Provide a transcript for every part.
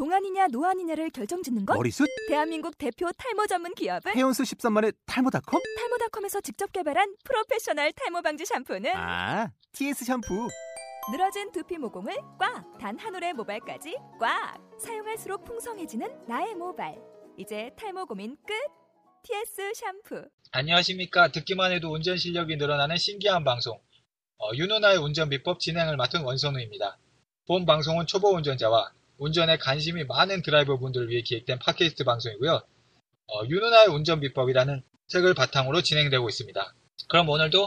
동안이냐 노안이냐를 결정짓는 것? 머리숱? 대한민국 대표 탈모 전문 기업은 헤어수 13만의 탈모닷컴? 탈모닷컴에서 직접 개발한 프로페셔널 탈모 방지 샴푸는 아, TS 샴푸. 늘어진 두피 모공을 꽉! 단 한 올의 모발까지 꽉! 사용할수록 풍성해지는 나의 모발. 이제 탈모 고민 끝! TS 샴푸. 안녕하십니까. 듣기만 해도 운전 실력이 늘어나는 신기한 방송. 어, 윤은아의 운전 비법 진행을 맡은 원선우입니다. 본 방송은 초보 운전자와 운전에 관심이 많은 드라이버 분들을 위해 기획된 팟캐스트 방송이고요. 어, 윤은아의 운전 비법이라는 책을 바탕으로 진행되고 있습니다. 그럼 오늘도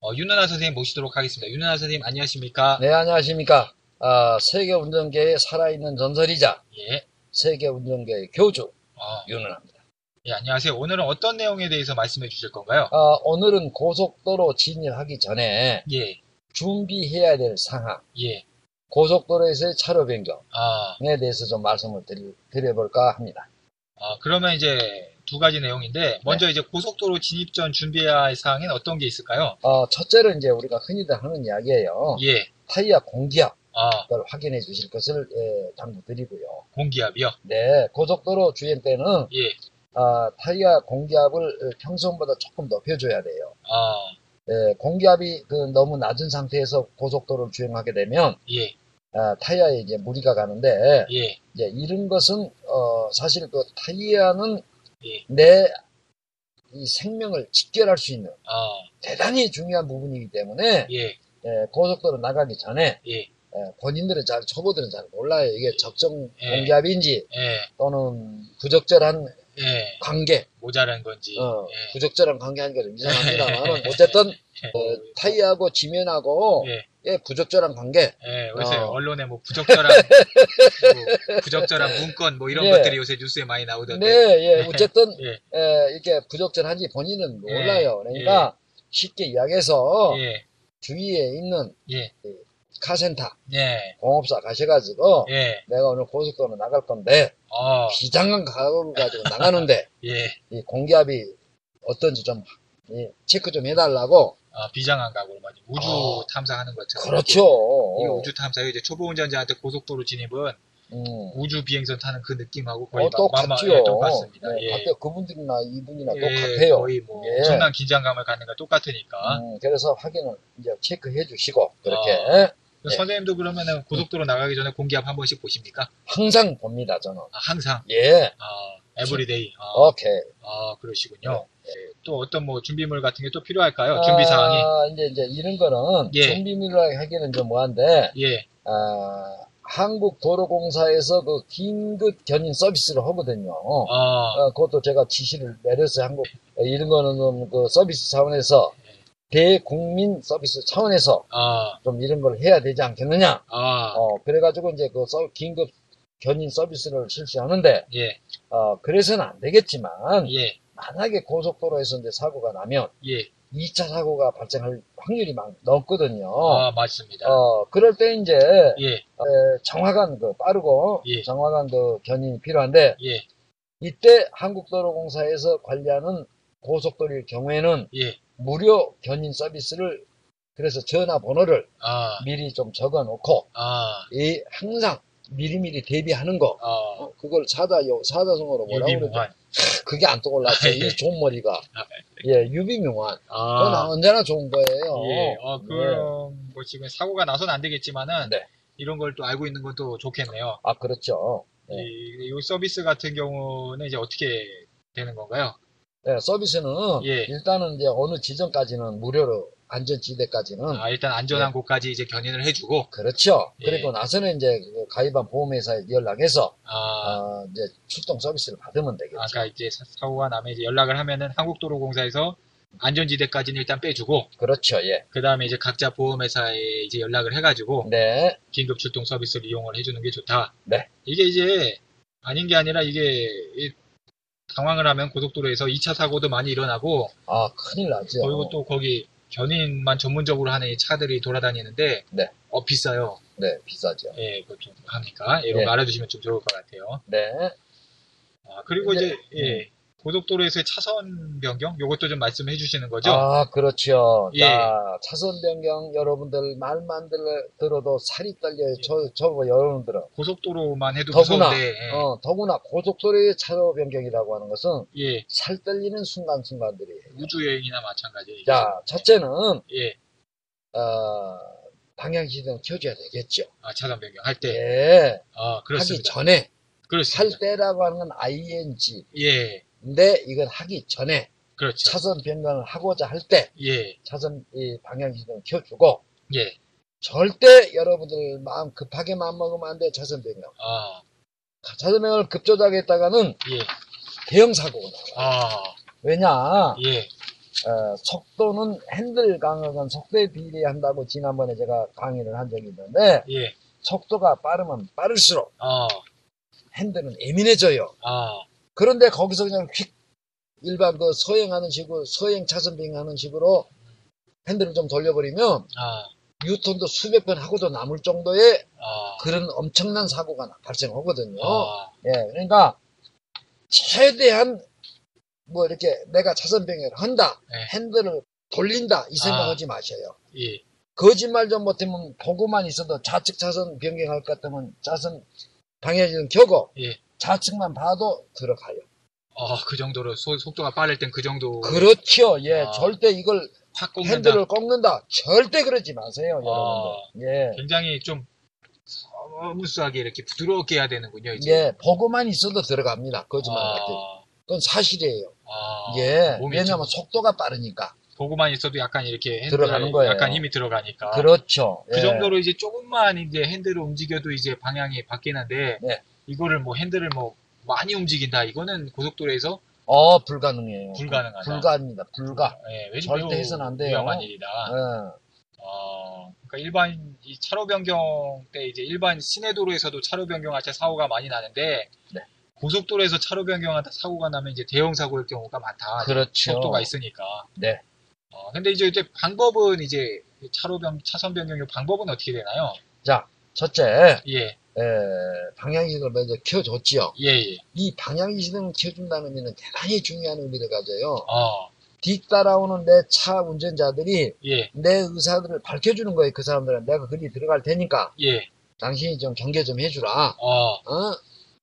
어, 윤은아 선생님 모시도록 하겠습니다. 윤은아 선생님 안녕하십니까? 네, 안녕하십니까. 아, 세계 운전계의 살아있는 전설이자 예. 세계 운전계의 교주, 어, 윤은합니다. 예, 안녕하세요. 오늘은 어떤 내용에 대해서 말씀해 주실 건가요? 아, 오늘은 고속도로 진입하기 전에 예, 준비해야 될 상황, 예. 고속도로에서의 차로 변경에 아, 대해서 좀 말씀을 드리, 드려볼까 합니다. 아, 그러면 이제 두 가지 내용인데 먼저 이제 고속도로 진입 전 준비해야 할 사항은 어떤 게 있을까요? 어, 첫째로 이제 우리가 흔히들 하는 이야기예요. 예, 타이어 공기압을 아, 확인해 주실 것을 예, 당부드리고요. 공기압이요. 네, 고속도로 주행 때는 예, 아, 타이어 공기압을 평소보다 조금 높여줘야 돼요. 아, 예, 공기압이 그 너무 낮은 상태에서 고속도로를 주행하게 되면 예, 아, 타이어에 이제 무리가 가는데 예, 이제 이런 것은 어, 사실 그 타이어는 예. 내이 생명을 직결할 수 있는 아, 대단히 중요한 부분이기 때문에 예, 예, 고속도로 나가기 전에 예, 예, 본인들은 잘 초보들은 잘 몰라요. 이게 적정 예. 공기압인지 예, 또는 부적절한 예, 관계, 모자란 건지. 어, 예, 부적절한 관계 하니까 좀 이상합니다만 어쨌든 예, 어, 타이어하고 지면하고 예, 예, 부적절한 관계. 예, 요새 어. 언론에 뭐 부적절한, 뭐 부적절한 문건 뭐 이런 예. 것들이 요새 뉴스에 많이 나오던데. 네, 예, 어쨌든 예, 에, 이게 부적절한지 본인은 예, 몰라요. 그러니까 쉽게 이야기해서 예, 주위에 있는 예, 카센터, 예, 공업사 가셔가지고 예, 내가 오늘 고속도로 나갈 건데 어, 비장한 가구를 가지고 나가는데 예, 이 공기압이 어떤지 좀 예, 체크 좀 해달라고. 어, 비장한 각오로 말이죠. 우주 어. 탐사하는 것처럼. 그렇죠. 이게 우주 탐사요. 이제 초보 운전자한테 고속도로 진입은 음. 우주 비행선 타는 그 느낌하고 거의 어, 똑같지요. 예, 똑같습니다. 네, 예. 밖에 그분들이나 이분이나 예, 똑같아요. 거의 뭐 예. 엄청난 긴장감을 갖는 거 똑같으니까. 음, 그래서 확인을 이제 체크해 주시고 그렇게 아. 예. 선생님도 그러면은 고속도로 나가기 전에 공기압 한 번씩 보십니까? 항상 봅니다 저는. 아, 항상. 예. 아, everyday. 아, 오케이. 아, 그러시군요. 또 어떤 뭐 준비물 같은 게 또 필요할까요? 준비 사항이. 아, 이제 이제 이런 거는 예. 준비물이라 하기는 좀 뭐한데 예. 아, 한국도로공사에서 그 긴급 견인 서비스를 하거든요. 아, 어, 그것도 제가 지시를 내렸어요. 한국 어, 이런 거는 좀그 서비스 차원에서 대국민 서비스 차원에서 아, 좀 이런 걸 해야 되지 않겠느냐. 아, 어, 그래가지고 이제 그 서- 긴급 견인 서비스를 실시하는데 예, 어, 그래서는 안 되겠지만 예, 만약에 고속도로에서 이제 사고가 나면 예. 2차 사고가 발생할 확률이 막 높거든요. 아, 맞습니다. 어, 그럴 때 이제 예, 에, 정확한 그 빠르고 예. 정확한 그 견인이 필요한데 예, 이때 한국도로공사에서 관리하는 고속도로일 경우에는 예. 무료 견인 서비스를 그래서 전화번호를 아, 미리 좀 적어놓고 아, 이 항상 미리미리 대비하는 거 아, 어, 그걸 사다요 사다성어로 뭐라고 그러죠? 그게 안 떠올랐어요. 아, 예. 이 좋은 머리가 아, 예 유비명환 그건 아, 언제나 좋은 거예요. 예. 어, 그럼 뭐 지금 사고가 나서는 안 되겠지만은 네. 이런 걸 또 알고 있는 것도 좋겠네요. 아 그렇죠. 네. 이, 이 서비스 같은 경우는 이제 어떻게 되는 건가요? 네, 서비스는 예. 일단은 이제 어느 지점까지는 무료로 안전지대까지는 아, 일단 안전한 곳까지 이제 견인을 해주고, 그렇죠. 예. 그리고 나서는 이제 그 가입한 보험회사에 연락해서 아, 어, 이제 출동 서비스를 받으면 되겠죠. 아까 이제 사- 사고가 나면 이제 연락을 하면은 한국도로공사에서 안전지대까지는 일단 빼주고, 그렇죠. 예. 그 다음에 이제 각자 보험회사에 이제 연락을 해가지고, 네. 긴급 출동 서비스를 이용을 해주는 게 좋다. 네. 이게 이제 아닌 게 아니라 이게 이- 당황을 하면 고속도로에서 2차 사고도 많이 일어나고, 아 큰일 나죠. 그리고 또 거기 견인만 전문적으로 하는 이 차들이 돌아다니는데, 네. 어, 비싸요. 네 비싸죠. 예, 그거 좀 합니까? 예, 이거 네. 말해주시면 좀 좋을 것 같아요. 네. 아, 그리고 이제, 예, 고속도로에서의 차선 변경 요것도 좀 말씀해 주시는 거죠? 아, 그렇죠. 예. 자, 차선 변경 여러분들 말만 들, 들어도 살이 떨려요. 저, 저 여러분들은. 고속도로만 해도 더구나, 무서운데 예. 어, 더구나 고속도로의 차로 변경이라고 하는 것은 예. 살 떨리는 순간 순간들이에요. 우주 여행이나 마찬가지예요. 자, 첫째는, 예. 어, 방향시동 켜줘야 되겠죠. 아, 차선 변경 할 때. 예. 아, 하기 그렇습니다. 전에, 할 그렇습니다. 때라고 하는 건 ing. 예. 근데 이건 하기 전에, 그렇죠. 차선 변경을 하고자 할 때, 예. 차선 이 방향시동 켜주고, 예. 절대 여러분들 마음 급하게 마음 먹으면 안 돼, 차선 변경. 아, 차선 변경을 급조작했다가는 예. 대형 사고가 나와요. 아, 왜냐, 예. 어, 속도는 핸들 강화건 속도에 비례한다고 지난번에 제가 강의를 한 적이 있는데, 예. 속도가 빠르면 빠를수록 아, 핸들은 예민해져요. 아, 그런데 거기서 그냥 휙, 일반 그 서행하는 식으로, 서행 차선 비행하는 식으로 핸들을 좀 돌려버리면, 아, 유턴도 수백 번 하고도 남을 정도의 아. 그런 엄청난 사고가 나- 발생하거든요. 아, 예, 그러니까 최대한 뭐 이렇게 내가 차선 변경을 한다, 네. 핸들을 돌린다 이 아. 생각하지 마셔요. 예. 거짓말 좀 못하면 보고만 있어도 좌측 차선 변경할 것 같으면 차선 방향지는 켜고 예. 좌측만 봐도 들어가요. 아, 그 정도로 소- 속도가 빠를 땐 그 정도 그렇죠. 예, 아. 절대 이걸 확 꺾는다. 핸들을 꺾는다. 절대 그러지 마세요, 아. 여러분들. 예. 굉장히 좀 스무스하게 이렇게 부드럽게 해야 되는군요, 이제. 예, 보고만 있어도 들어갑니다. 거짓말 아, 같은. 그건 사실이에요. 아, 예. 왜냐하면 좀 속도가 빠르니까. 보고만 있어도 약간 이렇게 핸들 들어가는 거예요. 약간 힘이 들어가니까. 그렇죠. 그 예. 정도로 이제 조금만 이제 핸들을 움직여도 이제 방향이 바뀌는데 네. 이거를 뭐 핸들을 뭐 많이 움직인다 이거는 고속도로에서 어, 불가능해요. 불가능하다. 불가입니다. 불가. 예, 왠지 절대 해서는 안 돼요. 위험한 일이다. 예. 어, 그러니까 일반 이 차로 변경 때 이제 일반 시내 도로에서도 차로 변경할 때 사고가 많이 나는데 네. 고속도로에서 차로 변경하다 사고가 나면 이제 대형 사고일 경우가 많다. 그렇죠. 속도가 있으니까. 네. 어, 근데 이제 이제 방법은 이제 차로 변 차선 변경의 방법은 어떻게 되나요? 자, 첫째, 예, 에, 방향이식을 먼저 켜줬지요. 예, 예. 이 방향이식을 켜준다는 의미는 대단히 중요한 의미를 가져요. 어, 뒤따라오는 내 차 운전자들이 예, 내 의사들을 밝혀주는 거예요. 그 사람들은 내가 그리 들어갈 테니까 예, 당신이 좀 경계 좀 해주라. 어, 어?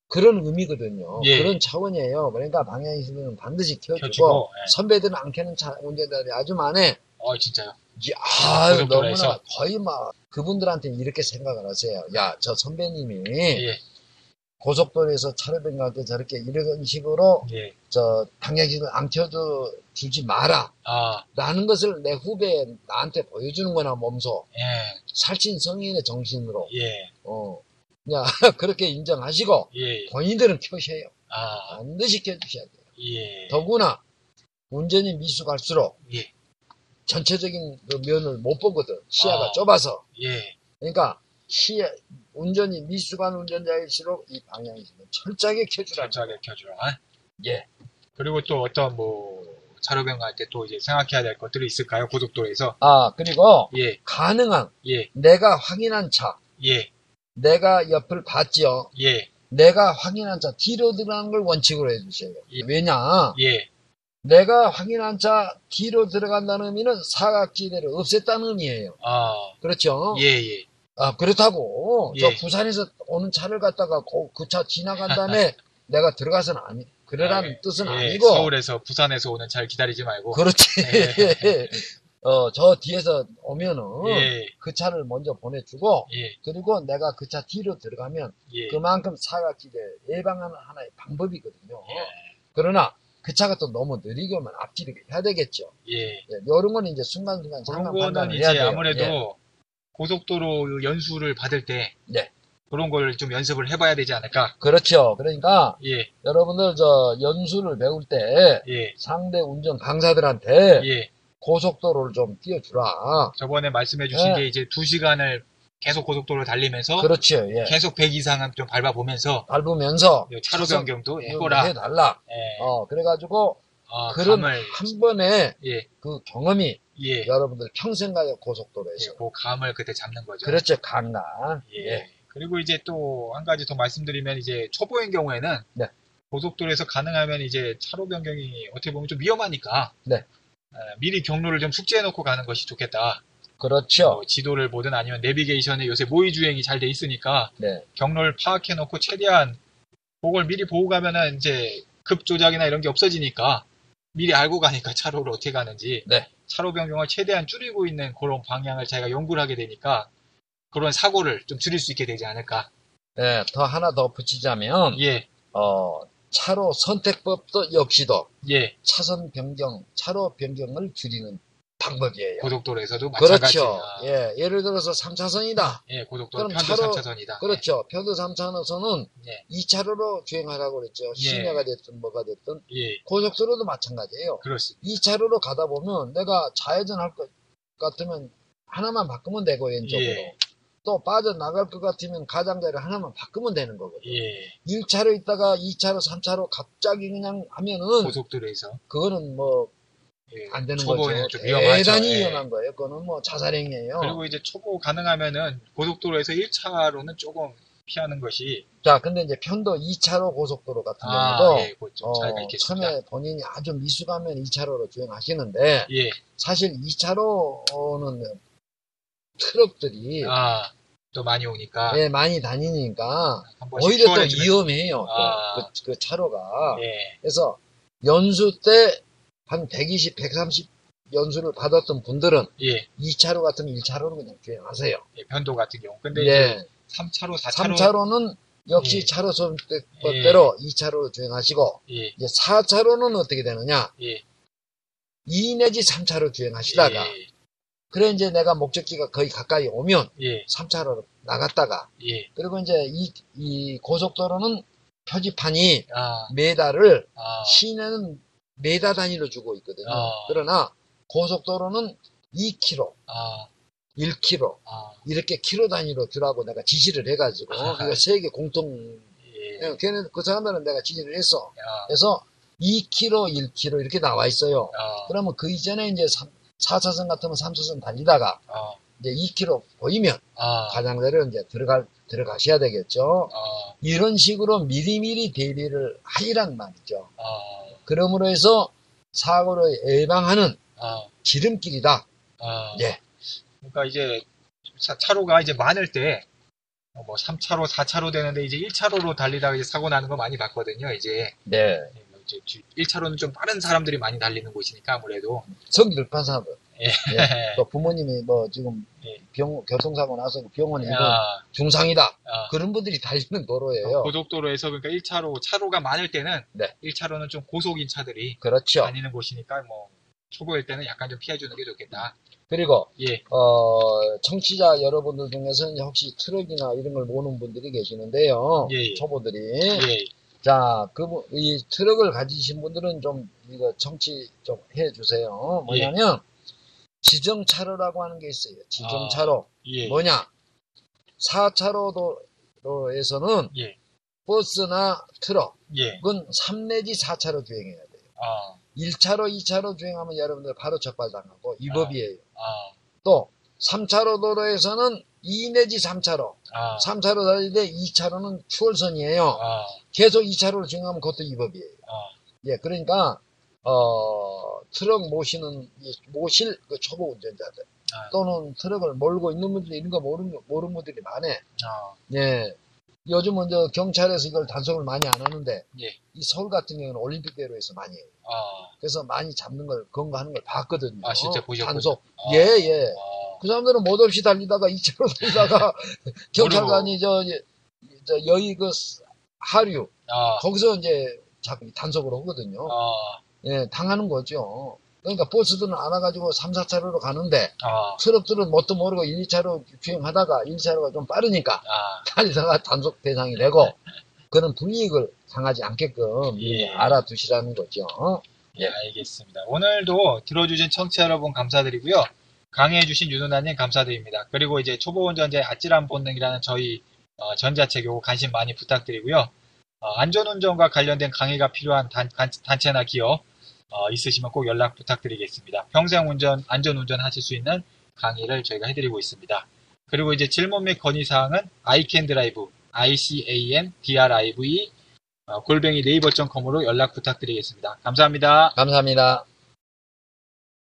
그런 의미거든요. 예. 그런 차원이에요. 그러니까 방향이식은 반드시 켜주고, 켜주고, 예. 선배들은 안 켜는 차 운전자들이 아주 많아. 어, 진짜요? 아유 고속도로에서? 너무나 거의 막 그분들한테 이렇게 생각을 하세요. 야 저 선배님이 예, 고속도로에서 차를 변경할 때 저렇게 이런 식으로 예, 저 방향식을 안 켜줘 주지 마라. 아, 라는 것을 내 후배 나한테 보여주는 거나 몸소. 예, 살찐 성인의 정신으로. 예, 어. 그냥 그렇게 인정하시고 예, 본인들은 켜셔요. 아, 반드시 켜주셔야 돼요. 예, 더구나 운전이 미숙할수록 예, 전체적인 그 면을 못 보거든. 시야가 아. 좁아서. 예, 그러니까 시야 운전이 미숙한 운전자일수록 이 방향식을 철저하게 켜주라. 철저하게 켜주라. 예. 그리고 또 어떤 뭐 차로 변경할 때 또 이제 생각해야 될 것들이 있을까요? 고속도로에서? 아 그리고 예, 가능한 예, 내가 확인한 차, 예, 내가 옆을 봤지요. 예, 내가 확인한 차 뒤로 들어가는 걸 원칙으로 해주세요. 예. 왜냐? 예, 내가 확인한 차 뒤로 들어간다는 의미는 사각지대를 없앴다는 의미예요. 아, 그렇죠? 예, 예, 아, 그렇다고 예. 저 부산에서 오는 차를 갖다가 그 차 지나간 다음에 내가 들어가서는 아니, 그러라는 아, 뜻은 예, 아니고 서울에서 부산에서 오는 차를 기다리지 말고. 그렇지. 예. 어, 저 뒤에서 오면은 예, 그 차를 먼저 보내주고 예, 그리고 내가 그 차 뒤로 들어가면 예, 그만큼 사각지대 예방하는 하나의 방법이거든요. 예, 그러나 그 차가 또 너무 느리게 오면 앞지르게 해야 되겠죠. 예. 예, 이런 거는 이제 순간순간 상황 거는 판단을 이제 해야 돼요. 아무래도 예. 고속도로 연수를 받을 때 네. 그런 걸 좀 연습을 해봐야 되지 않을까? 그렇죠. 그러니까 예, 여러분들 저 연수를 배울 때 예, 상대 운전 강사들한테 예. 고속도로를 좀 띄워주라. 저번에 말씀해주신 예. 게 이제 두 시간을 계속 고속도로 달리면서 그렇죠. 예. 계속 100 이상은 좀 밟아보면서 밟으면서 차로 변경도 해보라. 해달라. 예. 어, 그래가지고 아, 그런 감을 한 번에 예, 그 경험이 예, 여러분들 평생 가요 예, 고속도로에서. 그 감을 그때 잡는 거죠. 그렇죠. 강남. 예. 예. 그리고 이제 또 한 가지 더 말씀드리면 이제 초보인 경우에는 네. 고속도로에서 가능하면 이제 차로 변경이 어떻게 보면 좀 위험하니까 네. 에, 미리 경로를 좀 숙지해 놓고 가는 것이 좋겠다. 그렇죠. 뭐 지도를 보든 아니면 내비게이션에 요새 모의 주행이 잘 돼 있으니까 네. 경로를 파악해 놓고 최대한 그걸 미리 보고 가면은 이제 급 조작이나 이런 게 없어지니까 미리 알고 가니까 차로를 어떻게 가는지 네. 차로 변경을 최대한 줄이고 있는 그런 방향을 자기가 연구를 하게 되니까 그런 사고를 좀 줄일 수 있게 되지 않을까. 네, 더 하나 더 붙이자면, 예, 어, 차로 선택법도 역시도 예. 차선 변경, 차로 변경을 줄이는 방법이에요. 고속도로에서도 마찬가지야. 그렇죠. 예, 예를 들어서 3차선이다. 예, 고속도로 그럼 편도 차로- 3차선이다. 그렇죠. 편도 3차선은 예. 2차로로 주행하라고 그랬죠. 예. 시내가 됐든 뭐가 됐든. 예, 고속도로도 마찬가지예요. 그렇습니다. 2차로로 가다 보면 내가 좌회전 할 것 같으면 하나만 바꾸면 되고 왼쪽으로. 예. 또 빠져나갈 것 같으면 가장자리를 하나만 바꾸면 되는 거거든요. 예, 1차로 있다가 2차로, 3차로 갑자기 그냥 하면은 고속도로에서 그거는 뭐 안 예, 되는 초보에는 거죠. 좀 위험하죠. 대단히 예. 위험한 거예요. 그거는 뭐 자살행위예요. 그리고 이제 초보 가능하면은 고속도로에서 1차로는 조금 피하는 것이 자, 근데 이제 편도 2차로 고속도로 같은 아, 경우도 예, 그거 좀 어. 처음에 본인이 아주 미숙하면 2차로로 주행하시는데 예, 사실 2차로는 트럭들이 아, 또 많이 오니까 예, 많이 다니니까 오히려 또 위험해요. 또 아. 그, 그 차로가. 예, 그래서 연수 때 한 120, 130 연수를 받았던 분들은 예, 2차로 같으면 1차로로 그냥 주행하세요. 예, 편도 같은 경우. 근데 예. 3차로, 4차로 3차로는 역시 예. 차로 선택법대로 2차로로 주행하시고 예, 이제 4차로는 어떻게 되느냐? 예, 2 내지 3차로 주행하시다가 예, 그래 이제 내가 목적지가 거의 가까이 오면 예, 3차로로 나갔다가 예, 그리고 이제 이, 이 고속도로는 표지판이 아, 메다를 아, 시내는 메다 단위로 주고 있거든요. 아. 그러나 고속도로는 2km, 아, 1km 아, 이렇게 킬로 단위로 주라고 내가 지시를 해가지고 아하. 이거 세계 공통 예, 걔는 그 사람들은 내가 지시를 했어. 아, 그래서 2km, 1km 이렇게 나와 있어요. 아, 그러면 그 이전에 이제 3, 차선 같으면 3차선 달리다가 아, 이제 2km 보이면 아, 가장자리로 이제 들어갈 들어가셔야 되겠죠. 아, 이런 식으로 미리미리 대비를 하이란 말이죠. 아, 그러므로 해서 사고를 예방하는 아, 지름길이다. 아. 예. 그러니까 이제 차, 차로가 이제 많을 때, 어, 뭐 3차로, 4차로 되는데 이제 1차로로 달리다가 이제 사고 나는 거 많이 봤거든요, 이제. 네. 뭐 이제 1차로는 좀 빠른 사람들이 많이 달리는 곳이니까 아무래도. 성기를 판사들. 예. 예. 또 부모님이 뭐 지금 예. 병, 교통사고 나서 병원에 아, 중상이다. 아. 그런 분들이 달리는 도로예요. 고속도로에서 그러니까 1차로, 차로가 많을 때는 네. 1차로는 좀 고속인 차들이 그렇죠. 다니는 곳이니까 뭐 초보일 때는 약간 좀 피해 주는 게 좋겠다. 그리고 예, 어, 청취자 여러분들 중에서는 혹시 트럭이나 이런 걸 모는 분들이 계시는데요. 예, 예. 초보들이. 예, 자, 그, 이 트럭을 가지신 분들은 좀, 이거 청취 좀 해주세요. 뭐냐면, 지정차로라고 하는 게 있어요. 지정차로. 예, 뭐냐? 4차로도로에서는 예, 버스나 트럭은 예, 3 내지 4차로 주행해야 돼요. 아, 1차로, 2차로 주행하면 여러분들 바로 적발당하고, 이 법이에요. 아, 또, 3차로 도로에서는 2 내지 3차로, 아, 3차로 달릴 때 2차로는 추월선이에요. 아, 계속 2차로를 주행하면 그것도 이 법이에요. 아, 예, 그러니까, 어, 트럭 모시는, 이 모실 그 초보 운전자들, 아. 또는 트럭을 몰고 있는 분들이 이런 거 모르는, 모르는 분들이 많아. 아, 예. 요즘은 저 경찰에서 이걸 단속을 많이 안 하는데, 예, 이 서울 같은 경우는 올림픽대로에서 많이 해요. 아, 그래서 많이 잡는 걸, 검거하는 걸 봤거든요. 아, 진짜 보셨군요. 단속. 아. 예, 예. 아, 그 사람들은 못 없이 달리다가 2차로 달리다가 경찰관이 저, 저 여의 그 하류 아, 거기서 이제 자꾸 단속을 하거든요. 아, 예, 당하는 거죠. 그러니까 버스들은 안 와가지고 3, 4차로로 가는데 아, 트럭들은 뭣도 모르고 1, 2차로 주행하다가 1차로가 좀 빠르니까 아, 달리다가 단속 대상이 되고 그런 불이익을 당하지 않게끔 예. 알아두시라는 거죠. 예, 알겠습니다. 오늘도 들어주신 청취자 여러분 감사드리고요. 강해해주신 윤은아님 감사드립니다. 그리고 이제 초보 운전자의 아찔한 본능이라는 저희 어, 전자책 요거 관심 많이 부탁드리고요. 어, 안전운전과 관련된 강의가 필요한 단, 체나 기업 어, 있으시면 꼭 연락 부탁드리겠습니다. 평생 운전, 안전 운전 하실 수 있는 강의를 저희가 해드리고 있습니다. 그리고 이제 질문 및 건의사항은 iCanDrive, I-C-A-N, D-R-I-V, 어, 골뱅이 네이버.com으로 연락 부탁드리겠습니다. 감사합니다. 감사합니다.